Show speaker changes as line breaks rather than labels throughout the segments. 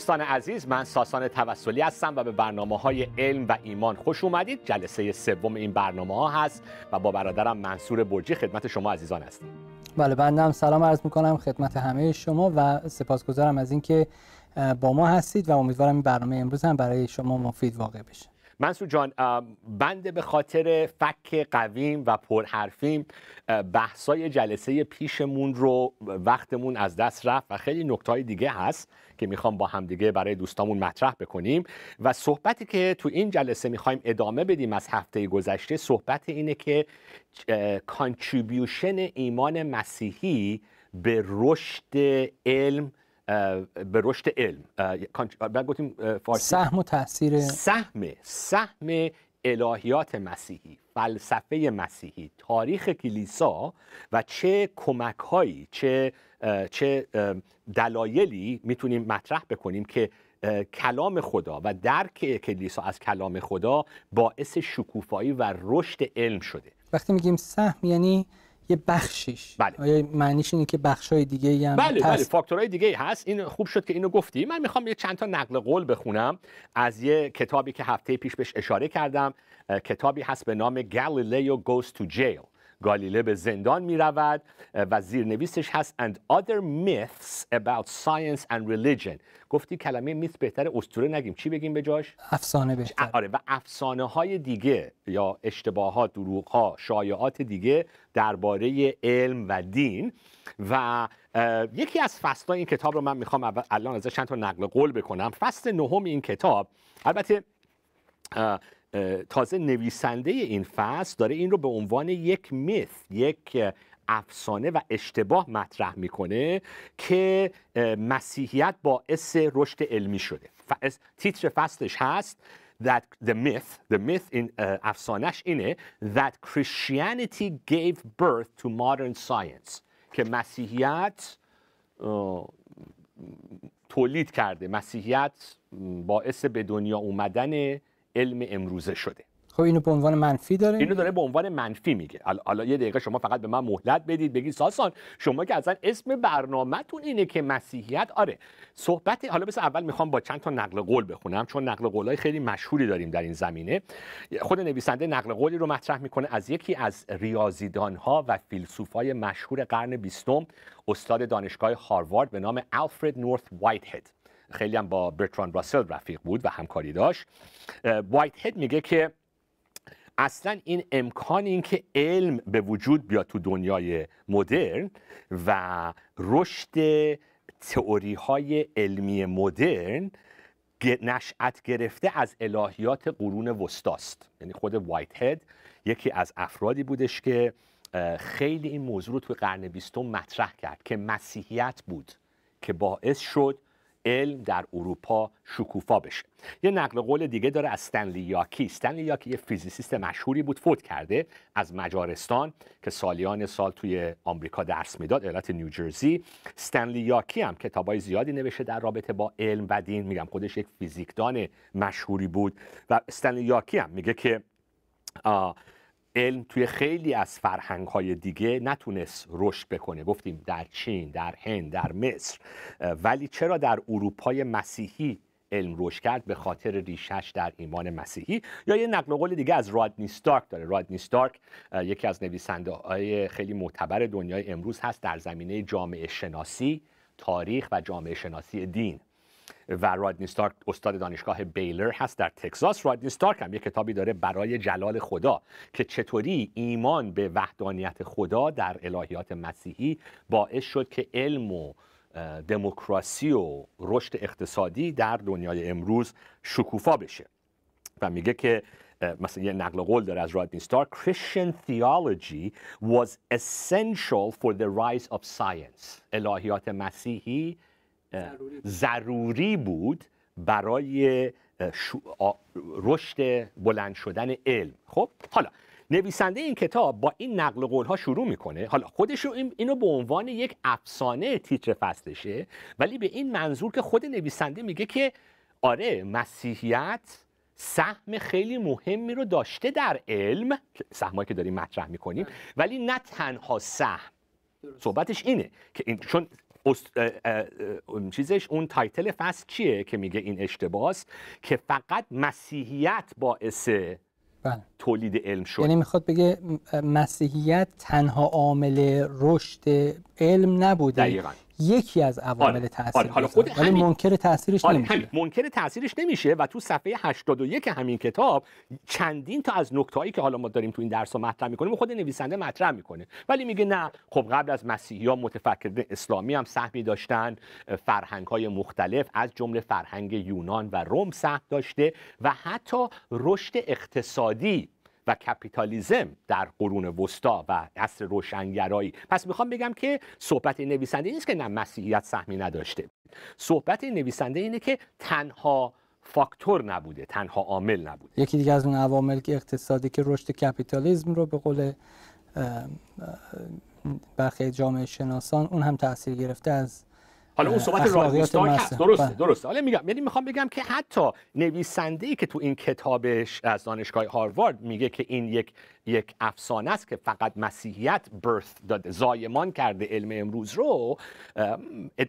دوستان عزیز من ساسان توسلی هستم و به برنامه های علم و ایمان خوش اومدید. جلسه سوم این برنامه ها هست و با برادرم منصور برجی خدمت شما عزیزان هستیم.
بله بنده هم سلام عرض می‌کنم خدمت همه شما و سپاسگزارم از اینکه با ما هستید و امیدوارم این برنامه امروز هم برای شما مفید واقع بشه.
منصور جان بنده به خاطر فک قویم و پرحرفیم بحثای جلسه پیشمون رو وقتمون از دست رفت و خیلی نکتهای دیگه هست. که می‌خوام با همدیگه برای دوستامون مطرح بکنیم و صحبتی که تو این جلسه می‌خوایم ادامه بدیم از هفته گذشته صحبت اینه که کانتریبیوشن ایمان مسیحی به رشد علم به رشد علم.
گفتیم سهم و تاثیر
سهم سهم الهیات مسیحی فلسفه مسیحی تاریخ کلیسا و چه کمک هایی چه چه دلایلی می‌تونیم مطرح بکنیم که کلام خدا و درک کلیسا از کلام خدا باعث شکوفایی و رشد علم شده.
وقتی میگیم سهم یعنی یه بخشیش.
بله.
آیا معنیش اینه که بخشای دیگه هم
بله بله فاکتورهای دیگه هست. این خوب شد که اینو گفتی. من می‌خوام یه چند تا نقل قول بخونم از یه کتابی که هفته پیش بهش اشاره کردم. کتابی هست به نام Galileo Goes to Jail. گالیله به زندان می رود و زیرنویسش هست and other myths about science and religion. گفتی کلمه میث بهتر اسطوره نگیم. چی بگیم به جاش؟
افسانه بهتر.
آره و افسانه های دیگه یا اشتباهات دروغ ها شایعات دیگه درباره علم و دین. و یکی از فصلای این کتاب رو من می‌خوام الان ازش چند تا نقل قول بکنم. فصل نهم این کتاب البته تازه نویسنده این فصل داره این رو به عنوان یک میث یک افسانه و اشتباه مطرح می‌کنه که مسیحیت باعث رشد علمی شده. تیتر فصلش هست that the myth the myth in افسانش اینه that Christianity gave birth to modern science. که مسیحیت تولید کرده. مسیحیت باعث به دنیا اومدن علم امروزه شده.
خب اینو به عنوان منفی داره؟
اینو داره به عنوان منفی میگه. حالا یه دقیقه شما فقط به من مهلت بدید بگید ساسان شما که اصلا اسم برنامهتون اینه که مسیحیت آره. صحبت حالا بس اول می‌خوام با چند تا نقل قول بخونم چون نقل قولای خیلی مشهوری داریم در این زمینه. خود نویسنده نقل قولی رو مطرح می‌کنه از یکی از ریاضیدان ها و فیلسوفای مشهور قرن بیستم استاد دانشگاه هاروارد به نام آلفرد نورث وایت خیلی هم با برتران راسل رفیق بود و همکاری داشت. وایت هد میگه که اصلا این امکان این که علم به وجود بیاد تو دنیای مدرن و رشد تئوری های علمی مدرن نشأت گرفته از الهیات قرون وسطاست. یعنی خود وایت هد یکی از افرادی بودش که خیلی این موضوع رو توی قرن بیستم مطرح کرد که مسیحیت بود که باعث شد علم در اروپا شکوفا بشه. یه نقل قول دیگه داره از استنلی یاکی. استنلی یاکی یه physicist مشهوری بود فوت کرده از مجارستان که سالیان سال توی آمریکا درس می‌داد ایالت نیوجرسی استنلی یاکی هم کتابای زیادی نوشته در رابطه با علم و دین. میگم خودش یک فیزیکدان مشهوری بود. و استنلی یاکی هم میگه که علم توی خیلی از فرهنگ های دیگه نتونست رشد بکنه. گفتیم در چین در هند در مصر. ولی چرا در اروپای مسیحی علم رشد کرد؟ به خاطر ریشش در ایمان مسیحی. یا یه نقل قول دیگه از رادنی ستارک داره. رادنی ستارک یکی از نویسنده های خیلی معتبر دنیای امروز هست در زمینه جامعه شناسی تاریخ و جامعه شناسی دین. و رادنی ستارک استاد دانشگاه بیلر هست در تگزاس. رادنی ستارک هم یه کتابی داره برای جلال خدا که چطوری ایمان به وحدانیت خدا در الهیات مسیحی باعث شد که علم و دموکراسی و رشد اقتصادی در دنیای امروز شکوفا بشه. و میگه که مثلا یه نقل قول داره از رادنی ستار Christian theology was essential for the rise of science. الهیات مسیحی ضروری بود. برای رشد بلند شدن علم. خب حالا نویسنده این کتاب با این نقل قول ها شروع می‌کنه. حالا خودش اینو به عنوان یک افسانه تیتر فصلشه ولی به این منظور که خود نویسنده میگه که آره مسیحیت سهم خیلی مهمی رو داشته در علم سهمایی که داریم مطرح می‌کنیم ولی نه تنها سهم. صحبتش اینه که این چون چیزش اون تایتل فصل چیه که میگه این اشتباس که فقط مسیحیت باعث بله. تولید علم شد
یعنی می‌خواد بگه مسیحیت تنها عامل رشد علم نبوده دقیقا. یکی از عوامل آره. تاثیر آره. حالا خود ولی منکر تاثیرش آره. نمیشه
منکر تاثیرش نمیشه و تو صفحه 81 همین کتاب چندین تا از نکتهایی که حالا ما داریم تو این درس مطرح می‌کنیم خود نویسنده مطرح می‌کنه ولی میگه نه خب قبل از مسیحی ها متفکرین اسلامی هم سهمی داشتن فرهنگ های مختلف از جمله فرهنگ یونان و روم سهم داشته و حتی رشد اقتصادی و کپیتالیزم در قرون وسطا و عصر روشنگرایی. پس می‌خوام بگم که صحبت نویسنده نیست که نه مسیحیت سهمی نداشته. صحبت نویسنده اینه که تنها فاکتور نبوده تنها عامل نبوده.
یکی دیگه از اون عوامل که اقتصادی که رشد کپیتالیزم رو به قول برخی جامعه شناسان اون هم تاثیر گرفته از
حالا اون صحبت رادنی هست درسته بله. درسته. حالا میگم یعنی می‌خوام بگم که حتی نویسنده ای که تو این کتابش از دانشگاه هاروارد میگه که این یک یک افسانه است که فقط مسیحیت برث داده زایمان کرده علم امروز رو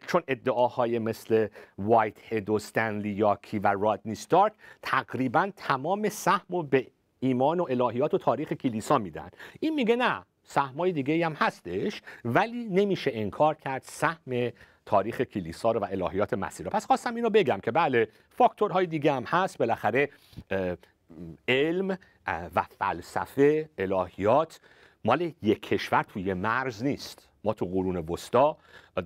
چون ادعاهای مثل وایت هد و ستنلی یاکی و رادنی ستارک تقریبا تمام سهم و به ایمان و الهیات و تاریخ کلیسا میدن. این میگه نه سهمای دیگه هم هستش ولی نمیشه انکار کرد سهم تاریخ کلیسا رو و الهیات مسیح رو. پس خواستم اینو بگم که بله فاکتورهای دیگه هم هست. بالاخره علم و فلسفه الهیات مال یک کشور توی مرز نیست. ما تو قرون وسطا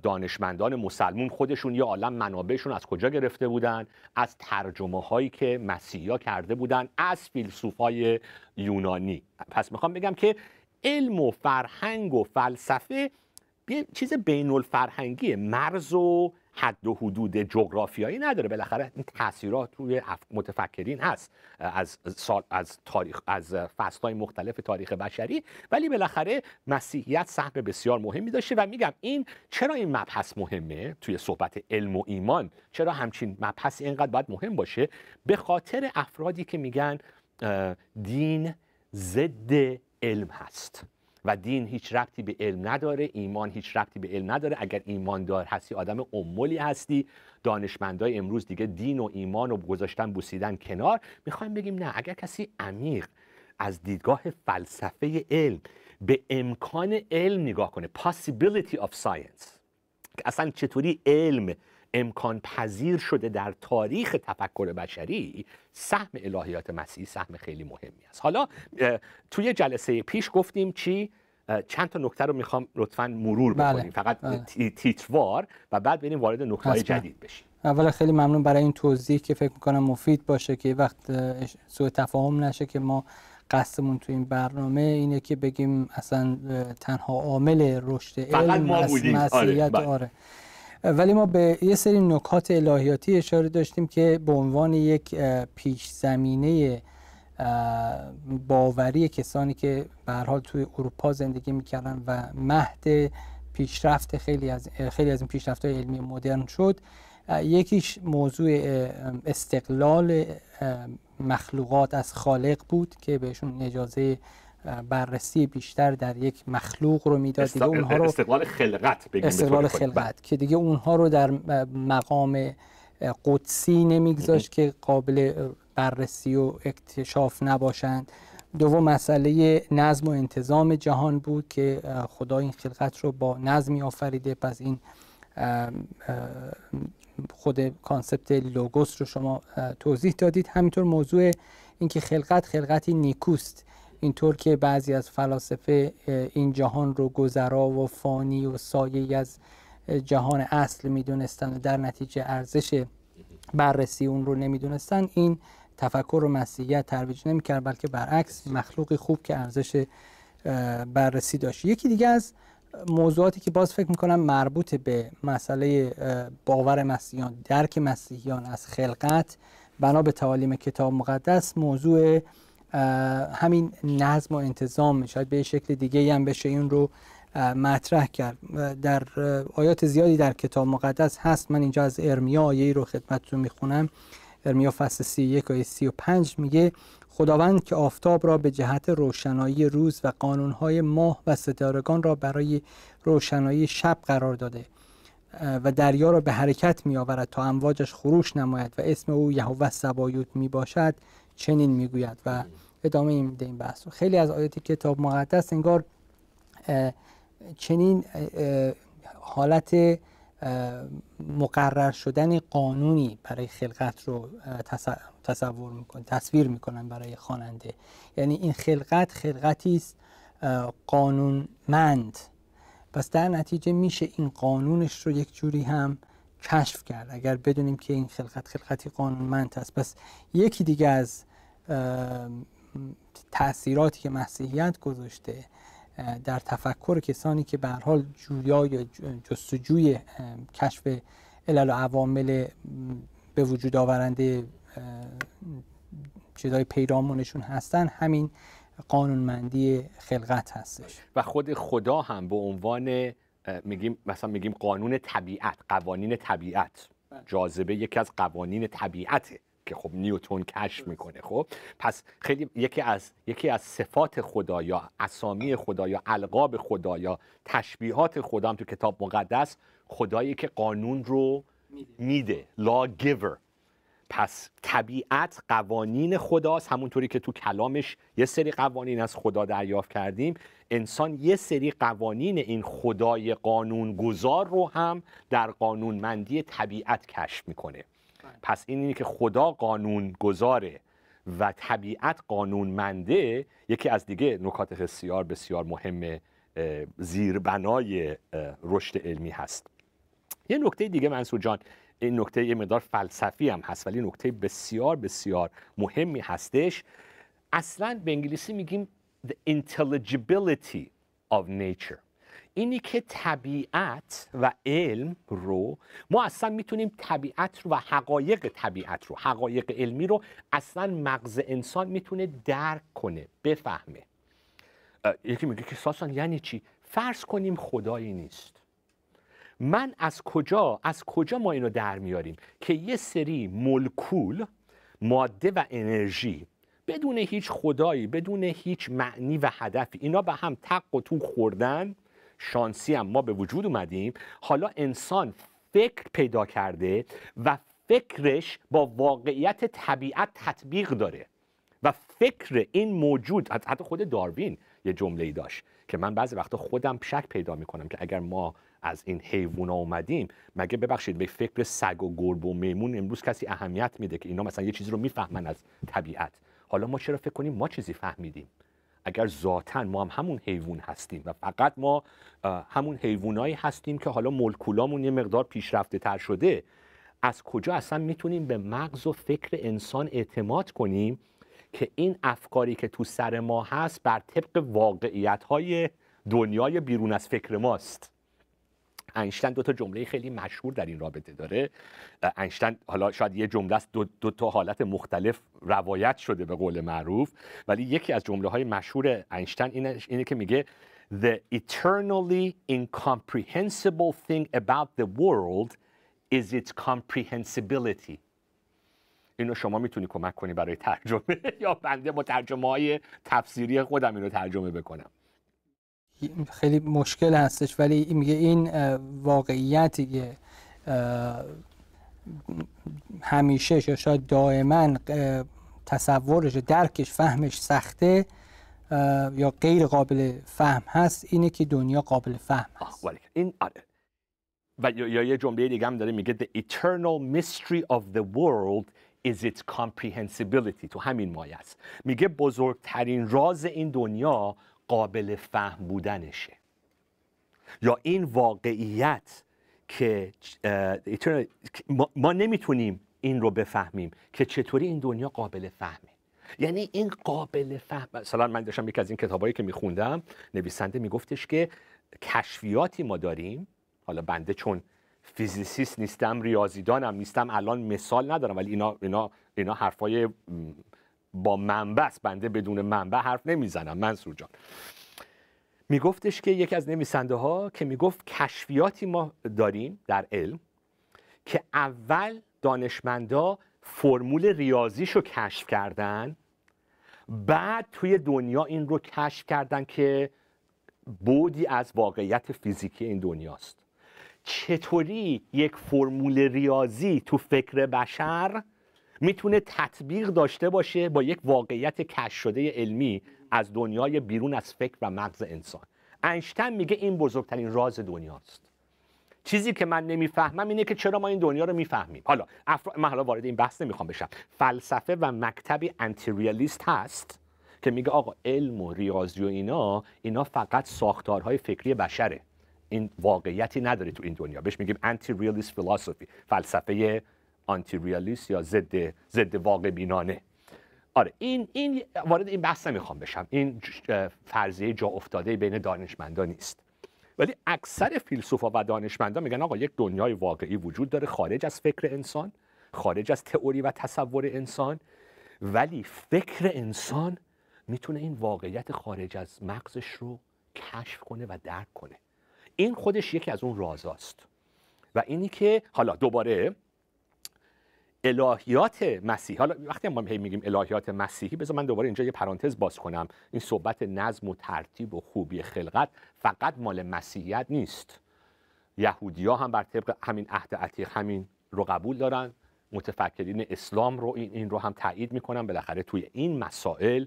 دانشمندان مسلمون خودشون یه عالم منابعشون از کجا گرفته بودن؟ از ترجمه هایی که مسیحا کرده بودن از فیلسوفای یونانی. پس می‌خوام بگم که علم و فرهنگ و فلسفه یه چیز بین الفرهنگی مرز و حد و حدود جغرافیایی نداره. بالاخره این تاثیرات روی متفکرین هست از سال از تاریخ از فصلهای مختلف تاریخ بشری. ولی بالاخره مسیحیت سهم بسیار مهمی داشته و میگم این چرا این مبحث مهمه توی صحبت علم و ایمان؟ چرا همچین مبحثی اینقدر باید مهم باشه؟ به خاطر افرادی که میگن دین ضد علم هست. و دین هیچ ربطی به علم نداره ایمان هیچ ربطی به علم نداره. اگر ایماندار هستی آدم امولی هستی دانشمندای امروز دیگه دین و ایمان رو گذاشتن بوسیدن کنار می‌خوایم بگیم نه. اگر کسی عمیق از دیدگاه فلسفه علم به امکان علم نگاه کنه possibility of science اصلا چطوری علم امکان پذیر شده در تاریخ تفکر بشری سهم الهیات مسیحی سهم خیلی مهمی است حالا توی جلسه پیش گفتیم چی چند تا نکته رو می‌خوام لطفا مرور بله. بکنیم فقط بله. تیتروار و بعد بریم وارد نکته های جدید بشیم
اولا خیلی ممنون برای این توضیح که فکر می‌کنم مفید باشه که وقت سوء تفاهم نشه که ما قصدمون تو این برنامه اینه که بگیم اصلا تنها عامل رشد علم ما مسیحیت آره. آره. ولی ما به یه سری نکات الهیاتی اشاره داشتیم که به عنوان یک پیش زمینه باوری کسانی که به حال توی اروپا زندگی می‌کردن و مهد پیشرفت خیلی از خیلی از این پیشرفت های علمی مدرن شد یکیش موضوع استقلال مخلوقات از خالق بود که بهشون اجازه بررسی بیشتر در یک مخلوق رو می‌داد. دیگه
اونها رو استقلال خلقت بگیم استقلال
خلقت که دیگه اونها رو در مقام قدسی نمیگذاشت که قابل بررسی و اکتشاف نباشند. دوم مسئله نظم و انتظام جهان بود که خدا این خلقت رو با نظمی آفریده. پس این خود concept لوگوس رو شما توضیح دادید. همینطور موضوع اینکه خلقت خلقتی نیکوست. اینطور که بعضی از فلاسفه این جهان رو گذرا و فانی و سایه از جهان اصل می‌دونستن و در نتیجه ارزش بررسی اون رو نمی‌دونستن این تفکر و مسیحیت ترویج نمی‌کرد بلکه برعکس مخلوقی خوب که ارزش بررسی داشت. یکی دیگه از موضوعاتی که باز فکر می‌کنم مربوط به مسئله باور مسیحیان درک مسیحیان از خلقت بنا به تعالیم کتاب مقدس موضوع همین نظم و انتظام شاید به شکل دیگه هم بشه این رو مطرح کرد. در آیات زیادی در کتاب مقدس هست. من اینجا از ارمیا آیه رو خدمتتون می‌خونم. ارمیا فصل 31 آیه 35 میگه خداوند که آفتاب را به جهت روشنایی روز و قانونهای ماه و ستارگان را برای روشنایی شب قرار داده و دریا را به حرکت می آورد تا امواجش خروش نماید و اسم او یهوه سبایوت می باشد چنین می گوید و ادامه میده این بحث خیلی از آیات کتاب مقدس انگار چنین حالت مقرر شدن قانونی برای خلقت رو تصور میکن تصویر می‌کنن برای خواننده. یعنی این خلقت خلقتی است قانونمند. پس در نتیجه میشه این قانونش رو یک جوری هم کشف کرد. اگر بدونیم که این خلقت خلقتی قانونمند است. پس یکی دیگه از تاثیراتی که مسیحیت گذاشته در تفکر کسانی که به حال جویا یا جستجوی کشف علل و عوامل به وجود آورنده چیزای پیرامونشون هستن همین قانونمندی خلقت هستش.
و خود خدا هم به عنوان میگیم مثلا میگیم قانون طبیعت قوانین طبیعت. بله. جاذبه یکی از قوانین طبیعته. که خب نیوتون کشف می‌کنه خب؟ پس خیلی یکی از یکی از صفات خدا یا اسامی خدا یا القاب خدا یا تشبیهات خدا هم تو کتاب مقدس خدایی که قانون رو میده. لا گیور پس طبیعت قوانین خداست همونطوری که تو کلامش یه سری قوانین از خدا دریافت کردیم. انسان یه سری قوانین این خدای قانون گذار رو هم در قانونمندی طبیعت کشف می‌کنه. پس این اینه که خدا قانون گذاره و طبیعت قانونمنده یکی از دیگه نکات بسیار بسیار مهم زیربنای رشد علمی هست. یه نکته دیگه منصور جان این نکته یه مقدار فلسفی هم هست ولی نکته بسیار بسیار مهمی هستش. اصلا به انگلیسی میگیم the intelligibility of nature. اینی که طبیعت و علم رو ما اصلا می‌تونیم طبیعت رو و حقایق طبیعت رو حقایق علمی رو اصلا مغز انسان می‌تونه درک کنه بفهمه. یکی میگه که ساسان یعنی چی؟ فرض کنیم خدایی نیست. من از کجا از کجا ما اینو در میاریم که یه سری ملکول ماده و انرژی بدون هیچ خدایی بدون هیچ معنی و هدفی اینا به هم تق و تو خوردن شانسی هم ما به وجود اومدیم. حالا انسان فکر پیدا کرده و فکرش با واقعیت طبیعت تطبیق داره و فکر این موجود حتی خود داروین یه جمله ای داشت که من بعضی وقتا خودم شک پیدا می‌کنم که اگر ما از این حیوونا اومدیم مگه ببخشید به فکر سگ و گرب و میمون امروز کسی اهمیت میده که اینا مثلا یه چیزی رو می‌فهمن از طبیعت؟ حالا ما چرا فکر کنیم ما چیزی فهمیدیم؟ اگر ذاتا ما هم همون حیوان هستیم و فقط ما همون حیوانایی هستیم که حالا مولکولامون یه مقدار پیشرفته تر شده از کجا اصلا می‌تونیم به مغز و فکر انسان اعتماد کنیم که این افکاری که تو سر ما هست بر طبق واقعیت های دنیای بیرون از فکر ماست؟ اینشتین دو تا جمله خیلی مشهور در این رابطه داره. اینشتین حالا شاید یه جمله است دو, دو تا حالت مختلف روایت شده به قول معروف. ولی یکی از جمله های مشهور اینشتین اینه, اینه که میگه The eternally incomprehensible thing about the world is its comprehensibility. اینو شما می‌تونی کمک کنی برای ترجمه یا بنده با ترجمه های تفسیری خودم اینو ترجمه بکنم.
خیلی مشکل هستش ولی میگه این واقعیتی همیشه یا شاید دائما تصورش درکش فهمش سخته یا غیر قابل فهم هست اینه که دنیا قابل فهم هست.
این آره. و یا یه جمله دیگه هم داره میگه the eternal mystery of the world is its comprehensibility. تو همین مایه است. میگه بزرگترین راز این دنیا قابل فهم بودنشه. یا این واقعیت که ما, نمی‌تونیم این رو بفهمیم که چطوری این دنیا قابل فهمه. یعنی این قابل فهم مثلا من داشتم یکی از این کتابایی که میخوندم نویسنده میگفتش که کشفیاتی ما داریم حالا بنده چون فیزیسیست نیستم ریاضیدانم نیستم الان مثال ندارم ولی اینا اینا اینا حرفای با منبع بنده بدون منبع حرف نمی‌زنم منصور جان. میگفتش که یکی از نویسنده ها که می‌گفت کشفیاتی ما داریم در علم که اول دانشمندا فرمول ریاضیشو کشف کردن بعد توی دنیا این رو کشف کردن که بودی از واقعیت فیزیکی این دنیاست. چطوری یک فرمول ریاضی تو فکر بشر می‌تونه تطبیق داشته باشه با یک واقعیت کش شده علمی از دنیای بیرون از فکر و مغز انسان. انشتن میگه این بزرگترین راز دنیاست. چیزی که من نمی‌فهمم اینه که چرا ما این دنیا رو می‌فهمیم. حالا افرا... من حالا وارد این بحث نمی‌خوام بشم. فلسفه و مکتبی انتریالیست هست که میگه آقا علم و ریاضی و اینا اینا فقط ساختارهای فکری بشره. این واقعیتی نداره تو این دنیا. بهش میگیم انتی ریالیست فلسفی فلسفه آنتی ریالیست یا ضد ضد واقع بینانه. آره این این وارد این بحث نمی‌خوام بشم. این فرضیه جا افتاده بین دانشمندان نیست. ولی اکثر فیلسوفا و دانشمندان میگن آقا یک دنیای واقعی وجود داره خارج از فکر انسان خارج از تئوری و تصور انسان. ولی فکر انسان می‌تونه این واقعیت خارج از مغزش رو کشف کنه و درک کنه. این خودش یکی از اون رازاست. و اینی که حالا دوباره الهیات مسیحی. حالا وقتی ما میگیم الهیات مسیحی بذار من دوباره اینجا یه پرانتز باز کنم. این صحبت نظم و ترتیب و خوبی خلقت فقط مال مسیحیت نیست. یهودی ها هم بر طبق همین عهد عتیق همین رو قبول دارن. متفکرین اسلام رو این, این رو هم تایید می‌کنن. بالاخره توی این مسائل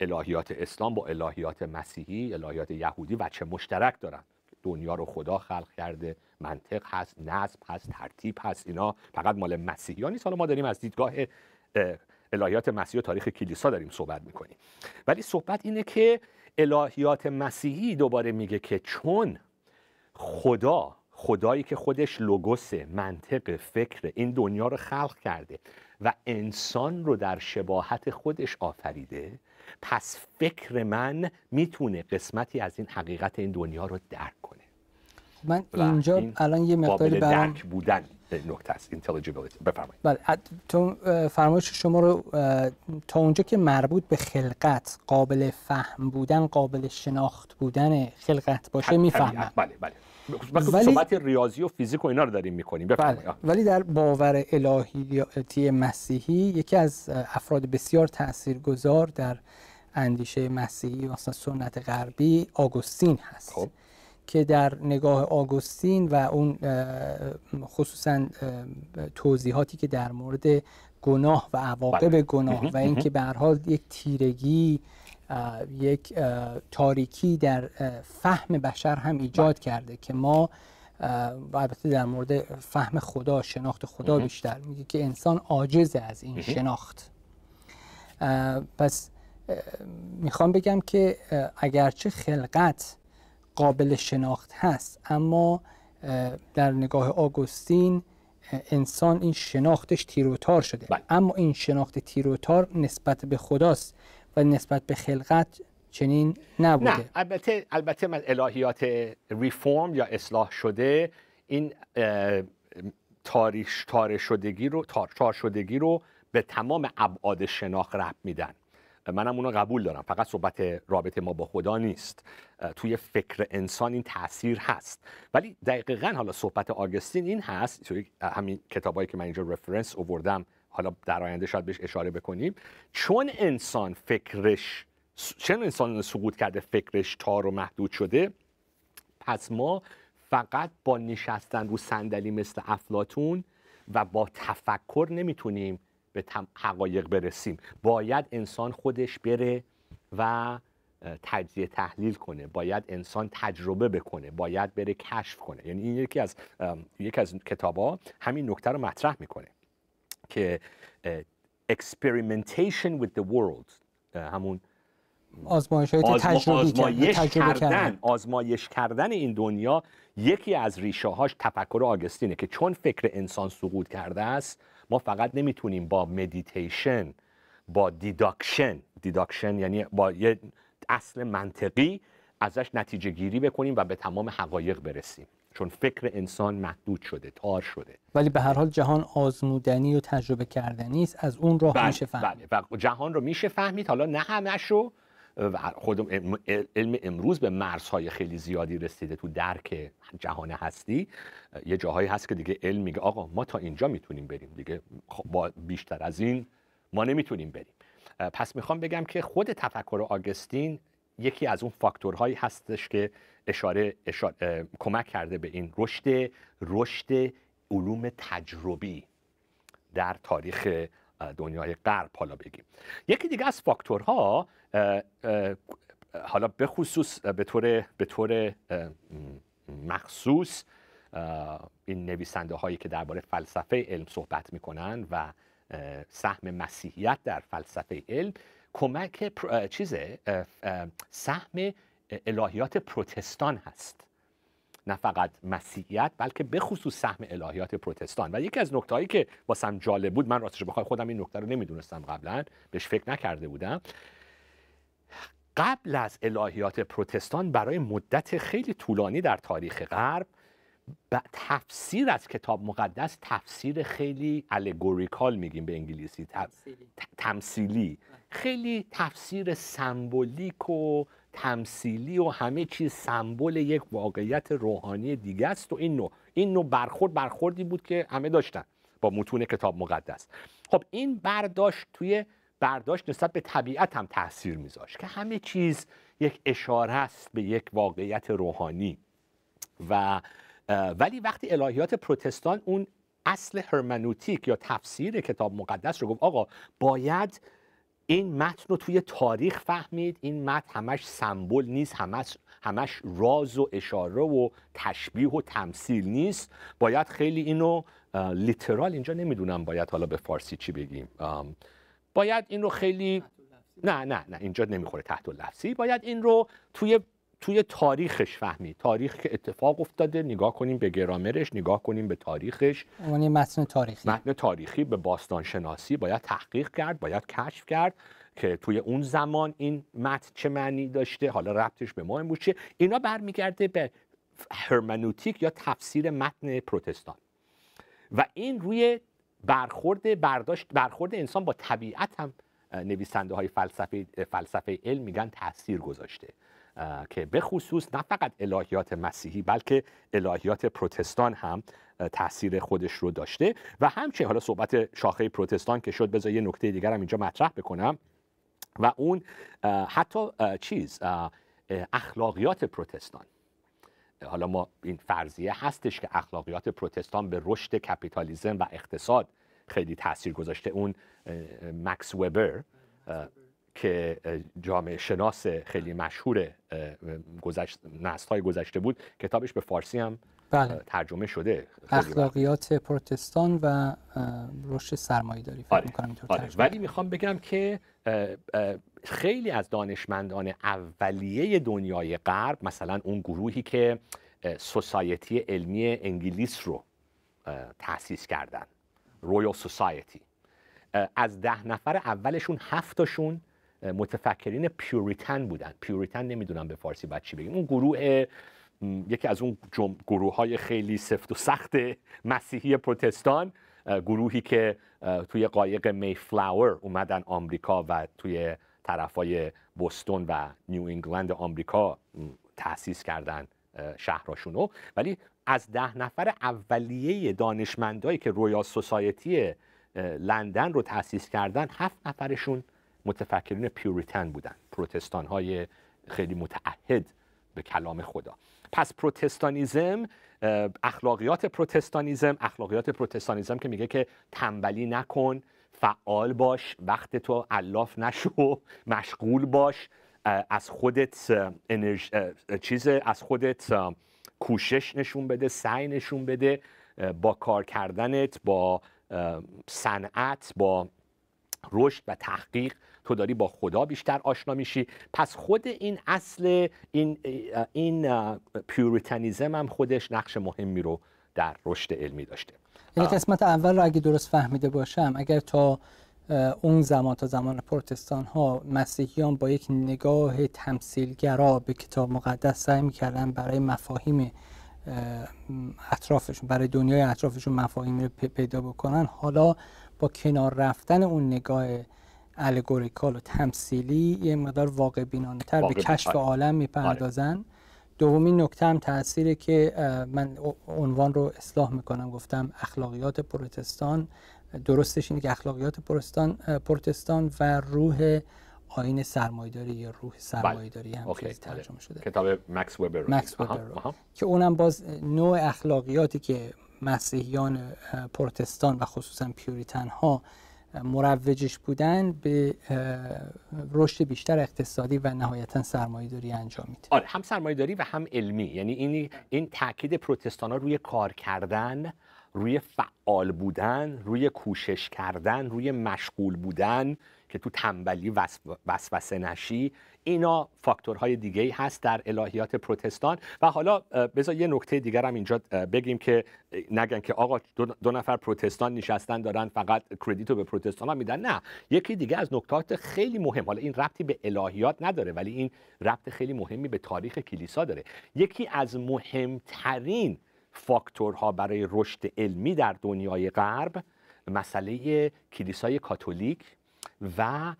الهیات اسلام با الهیات مسیحی الهیات یهودی چه مشترک دارن. دنیا رو خدا خلق کرده. منطق هست نظم هست ترتیب هست اینا فقط مال مسیحیان نیست؟ حالا ما داریم از دیدگاه الهیات مسیحی و تاریخ کلیسا داریم صحبت می‌کنیم. ولی صحبت اینه که الهیات مسیحی دوباره میگه که چون خدا خدایی که خودش لوگوس منطق فکر این دنیا رو خلق کرده و انسان رو در شباهت خودش آفریده پس فکر من می‌تونه قسمتی از این حقیقت این دنیا رو درک کنه.
من اینجا الان یه مقداری
برام بودن نکته است بفرمایید.
بله تو فرمایش شما رو تا اونجا که مربوط به خلقت قابل فهم بودن قابل شناخت بودن خلقت باشه می‌فهمم.
بله بله. ولی صحبت ریاضی و فیزیک و اینا رو داریم می‌کنیم. بله.
ولی در باور الهیاتی مسیحی یکی از افراد بسیار تاثیرگذار در اندیشه مسیحی و سنت غربی آگوستین هست. خب. که در نگاه آگوستین و اون خصوصا توضیحاتی که در مورد گناه و عواقب بله. گناه و اینکه به هر حال یک تیرگی یک تاریکی در فهم بشر هم ایجاد بله. کرده که ما البته در مورد فهم خدا شناخت خدا بیشتر میگه که انسان عاجز از این شناخت. پس می‌خوام بگم که اگرچه خلقت قابل شناخت هست. اما در نگاه آگوستین انسان این شناختش تیروتار شده. بله. اما این شناخت تیروتار نسبت به خداست و نسبت به خلقت چنین نبوده.
نه البته البته من الهیات ریفورم یا اصلاح شده این تاریش تار شدگی رو تار شدگی رو به تمام ابعاد شناخت رب میدن. منم اونو قبول دارم. فقط صحبت رابطه ما با خدا نیست. توی فکر انسان این تاثیر هست. ولی دقیقا حالا صحبت آگستین این هست. همین کتابایی که من اینجا رفرنس اووردم حالا در آینده شاید بهش اشاره بکنیم. چون انسان فکرش چون انسان سقوط کرده فکرش تار و محدود شده پس ما فقط با نشستن رو صندلی مثل افلاتون و با تفکر نمی‌تونیم به حقایق برسیم. باید انسان خودش بره و تجزیه تحلیل کنه. باید انسان تجربه بکنه. باید بره کشف کنه. یعنی این یکی از یکی از کتابا همین نکته رو مطرح می‌کنه که experimentation with the world همون
آزمایش های
آزما-
تجربی
آزمایش
کردن.
کردن. آزمایش کردن این دنیا یکی از ریشه هاش تفکر آگستینه که چون فکر انسان سقوط کرده است ما فقط نمی‌تونیم با مدیتیشن با deduction deduction یعنی با یه اصل منطقی ازش نتیجه گیری بکنیم و به تمام حقایق برسیم. چون فکر انسان محدود شده تار شده.
ولی به هر حال جهان آزمودنی و تجربه کردنی است از اون راه
بله،
میشه فهمید.
بله. جهان رو میشه فهمید. حالا نه همش رو و خودم علم- امروز به مرزهای خیلی زیادی رسیده تو درک جهان هستی. یه جاهایی هست که دیگه علم میگه آقا ما تا اینجا می‌تونیم بریم. دیگه خب با بیشتر از این ما نمی‌تونیم بریم. پس می‌خوام بگم که خود تفکر آگستین یکی از اون فاکتورهایی هستش که اشاره, اشاره کمک کرده به این رشد رشد علوم تجربی در تاریخ دنیای غرب حالا بگیم. یکی دیگه از فاکتورها حالا به خصوص به طور به طور مخصوص این نویسنده هایی که درباره فلسفه علم صحبت می‌کنن و سهم مسیحیت در فلسفه علم کمک چیزه سهم الهیات پروتستان هست. نه فقط مسیحیت بلکه به خصوص سهم الهیات پروتستان. و یکی از نکتهایی که واسم جالب بود من راستش بخوای خودم این نکته رو نمی‌دونستم قبلا بهش فکر نکرده بودم. قبل از الهیات پروتستان برای مدت خیلی طولانی در تاریخ غرب تفسیر از کتاب مقدس تفسیر خیلی الگوریکال میگیم به انگلیسی تمثیلی. خیلی تفسیر سمبولیک و تمثیلی و همه چیز سمبل یک واقعیت روحانی دیگه است و این نوع. این نوع برخورد برخوردی بود که همه داشتن با متون کتاب مقدس. خب این برداشت توی برداشت نسبت به طبیعت هم تاثیر میذاشت که همه چیز یک اشاره است به یک واقعیت روحانی. و ولی وقتی الهیات پروتستان اون اصل هرمنوتیک یا تفسیر کتاب مقدس رو گفت آقا باید این متن رو توی تاریخ فهمید. این متن همش سمبل نیست همش همش راز و اشاره و تشبیه و تمثیل نیست. باید خیلی اینو لیترال اینجا نمی‌دونم باید حالا به فارسی چی بگیم. باید این رو خیلی نه نه نه اینجا نمی‌خوره تحت لفظی. باید این رو توی توی تاریخش فهمید. تاریخ که اتفاق افتاده نگاه کنیم به گرامرش نگاه کنیم به تاریخش.
یه متن تاریخی.
متن تاریخی به باستان شناسی باید تحقیق کرد باید کشف کرد که توی اون زمان این متن چه معنی داشته. حالا ربطش به ما امروز چیه. اینا برمیگرده به هرمنوتیک یا تفسیر متن پروتستان. و این روی برخورد برداشت برخورد انسان با طبیعت هم نویسنده های فلسفه فلسفه علم میگن تاثیر گذاشته. که به خصوص نه فقط الهیات مسیحی بلکه الهیات پروتستان هم تاثیر خودش رو داشته. و همچنین حالا صحبت شاخه پروتستان که شد بذار یه نکته دیگر هم اینجا مطرح بکنم. و اون حتی چیز اخلاقیات پروتستان. حالا ما این فرضیه هستش که اخلاقیات پروتستان به رشد کپیتالیزم و اقتصاد خیلی تاثیر گذاشته. اون مکس وبر که جامعه شناس خیلی مشهور گذشت های گذشته بود کتابش به فارسی هم
بله
ترجمه شده.
اخلاقیات پروتستان و رشد سرمایه داری فکر
آره.
می‌کنم اینطور
آره.
ترجمه
ولی می‌خوام بگم که خیلی از دانشمندان اولیه دنیای غرب مثلا اون گروهی که society علمی انگلیس رو تأسیس کردن Royal Society از ده نفر اولشون هفتاشون متفکرین Puritan بودن. Puritan نمی‌دونم به فارسی باید چی بگیم. اون گروه یکی از اون گروه های خیلی سفت و سخت مسیحی پروتستان گروهی که توی قایق Mayflower اومدن آمریکا و توی طرفای بوستون و نیو انگلند آمریکا تأسیس کردن شهراشونو. ولی از ده نفر اولیه دانشمندایی که Royal Society لندن رو تأسیس کردن هفت نفرشون متفکرین Puritan بودن. پروتستان های خیلی متعهد به کلام خدا. پس پروتستانیزم اخلاقیات پروتستانیزم اخلاقیات پروتستانیزم که میگه که تنبلی نکن فعال باش وقت تو علاف نشو مشغول باش از خودت انرژ... چیز از خودت کوشش نشون بده سعی نشون بده با کار کردنت با صنعت با رشد و تحقیق تو داری با خدا بیشتر آشنا میشی. پس خود این اصل این این پیوریتانیزم هم خودش نقش مهمی رو در رشد علمی داشته.
یعنی قسمت اول رو اگه درست فهمیده باشم اگر تا اون زمان تا زمان پروتستان ها مسیحیان با یک نگاه تمثیلگرا به کتاب مقدس سعی می‌کردن برای مفاهیم اطرافشون برای دنیای اطرافشون مفاهیم رو پیدا بکنن حالا با کنار رفتن اون نگاه الگوریکال و تمثیلی یه مقدار واقع بینانه تر به کشف آره. عالم می‌پردازن. آره. دومین نکته هم تأثیری که من عنوان رو اصلاح می‌کنم. گفتم اخلاقیات پروتستان. درستش اینه که اخلاقیات پروتستان پروتستان و روح آین سرمایداری یا روح سرمایداری هم بله. ترجمه شده.
کتاب مکس وبر
مکس وبر که اونم باز نوع اخلاقیاتی که مسیحیان پروتستان و خصوصا پیوریتن ها مروجش بودن به رشد بیشتر اقتصادی و نهایتا سرمایه‌داری انجام میده.
آره هم سرمایه‌داری و هم علمی یعنی این این تاکید پروتستان ها روی کار کردن روی فعال بودن روی کوشش کردن روی مشغول بودن که تو تنبلی وسوسه نشی اینا فاکتورهای دیگه ای هست در الهیات پروتستان. و حالا بذار یه نکته دیگر هم اینجا بگیم که نگن که آقا دو, نفر پروتستان نشستن دارن فقط کردیتو به پروتستان هم میدن. نه یکی دیگه از نکات خیلی مهم حالا این ربطی به الهیات نداره ولی این ربط خیلی مهمی به تاریخ کلیسا داره. یکی از مهمترین فاکتورها برای رشد علمی در دنیای غرب مسئله کلیسای کاتولیک و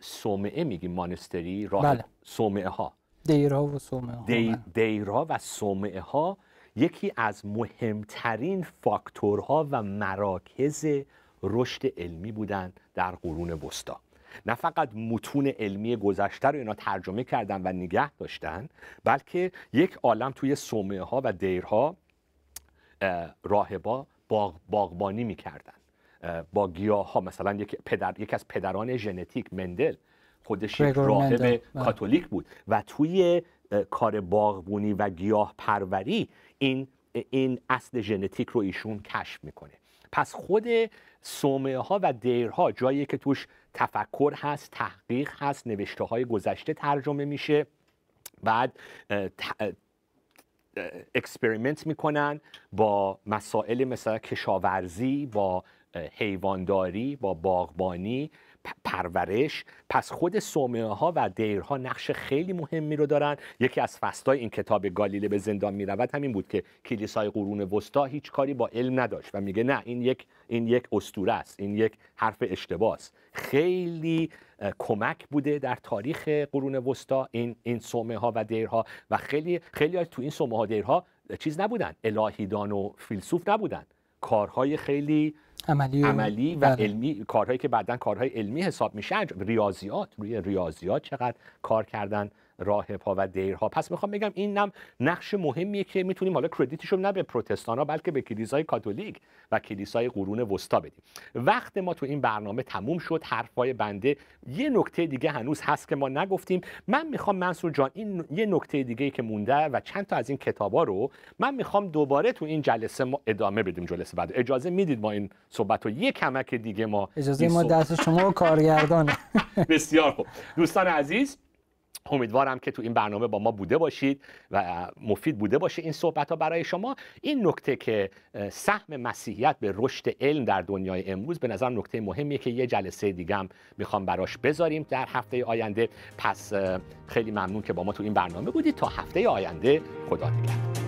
صومعه میگیم مانستری راه بله. صومعه ها
دیرها و صومعه ها
دی، بله. دیرها و صومعه ها یکی از مهمترین فاکتورها و مراکز رشد علمی بودند در قرون وسطا نه فقط متون علمی گذشته رو اینا ترجمه کردن و نگه داشتن بلکه یک عالم توی صومعه ها و دیرها راهبا باغ باغبانی می‌کردن. با گیاه ها مثلا یک پدر یکی از پدران ژنتیک مندل خودش یک راهب بله. کاتولیک بود. و توی کار باغبونی و گیاه پروری این این اصل ژنتیک رو ایشون کشف می‌کنه. پس خود صومعه ها و دیرها جایی که توش تفکر هست تحقیق هست نوشته های گذشته ترجمه میشه. بعد experiment می‌کنن با مسائل مثل کشاورزی با حیوانداری با باغبانی. پرورش پس خود سومه ها و دیرها نقش خیلی مهمی رو دارن. یکی از فصلای این کتاب گالیله به زندان می‌رود همین بود که کلیسای قرون وسطا هیچ کاری با علم نداشت و میگه نه این یک این یک اسطوره است این یک حرف اشتباه است. خیلی کمک بوده در تاریخ قرون وسطا این این سومه ها و دیرها و خیلی خیلی تو این سومه ها دیرها چیز نبودن. الهیدان و فیلسوف نبودن. کارهای خیلی
عملی و,
عملی و بله. علمی کارهایی که بعدا کارهای علمی حساب میشه ریاضیات روی ریاضیات چقدر کار کردن راهبها و دیرها. پس می‌خوام بگم این هم نقش مهمیه که می‌تونیم حالا کردیتش رو نه به پروتستان ها بلکه به کلیسای کاتولیک و کلیسای قرون وسطا بدیم. وقت ما تو این برنامه تموم شد حرفای بنده. یه نکته دیگه هنوز هست که ما نگفتیم. من می‌خوام منصور جان این یه نکته دیگه که مونده و چند تا از این کتابا رو من می‌خوام دوباره تو این جلسه ما ادامه بدیم جلسه بعد. اجازه می‌دید ما این صحبت رو یه کمک دیگه ما
اجازه ما دست شما کارگردان.
بسیار خوب. دوستان عزیز امیدوارم که تو این برنامه با ما بوده باشید و مفید بوده باشه این صحبت ها برای شما. این نکته که سهم مسیحیت به رشد علم در دنیای امروز به نظر نکته مهمیه که یه جلسه دیگه هم می‌خوام براش بذاریم در هفته آینده. پس خیلی ممنون که با ما تو این برنامه بودید. تا هفته آینده خدا نگهدار.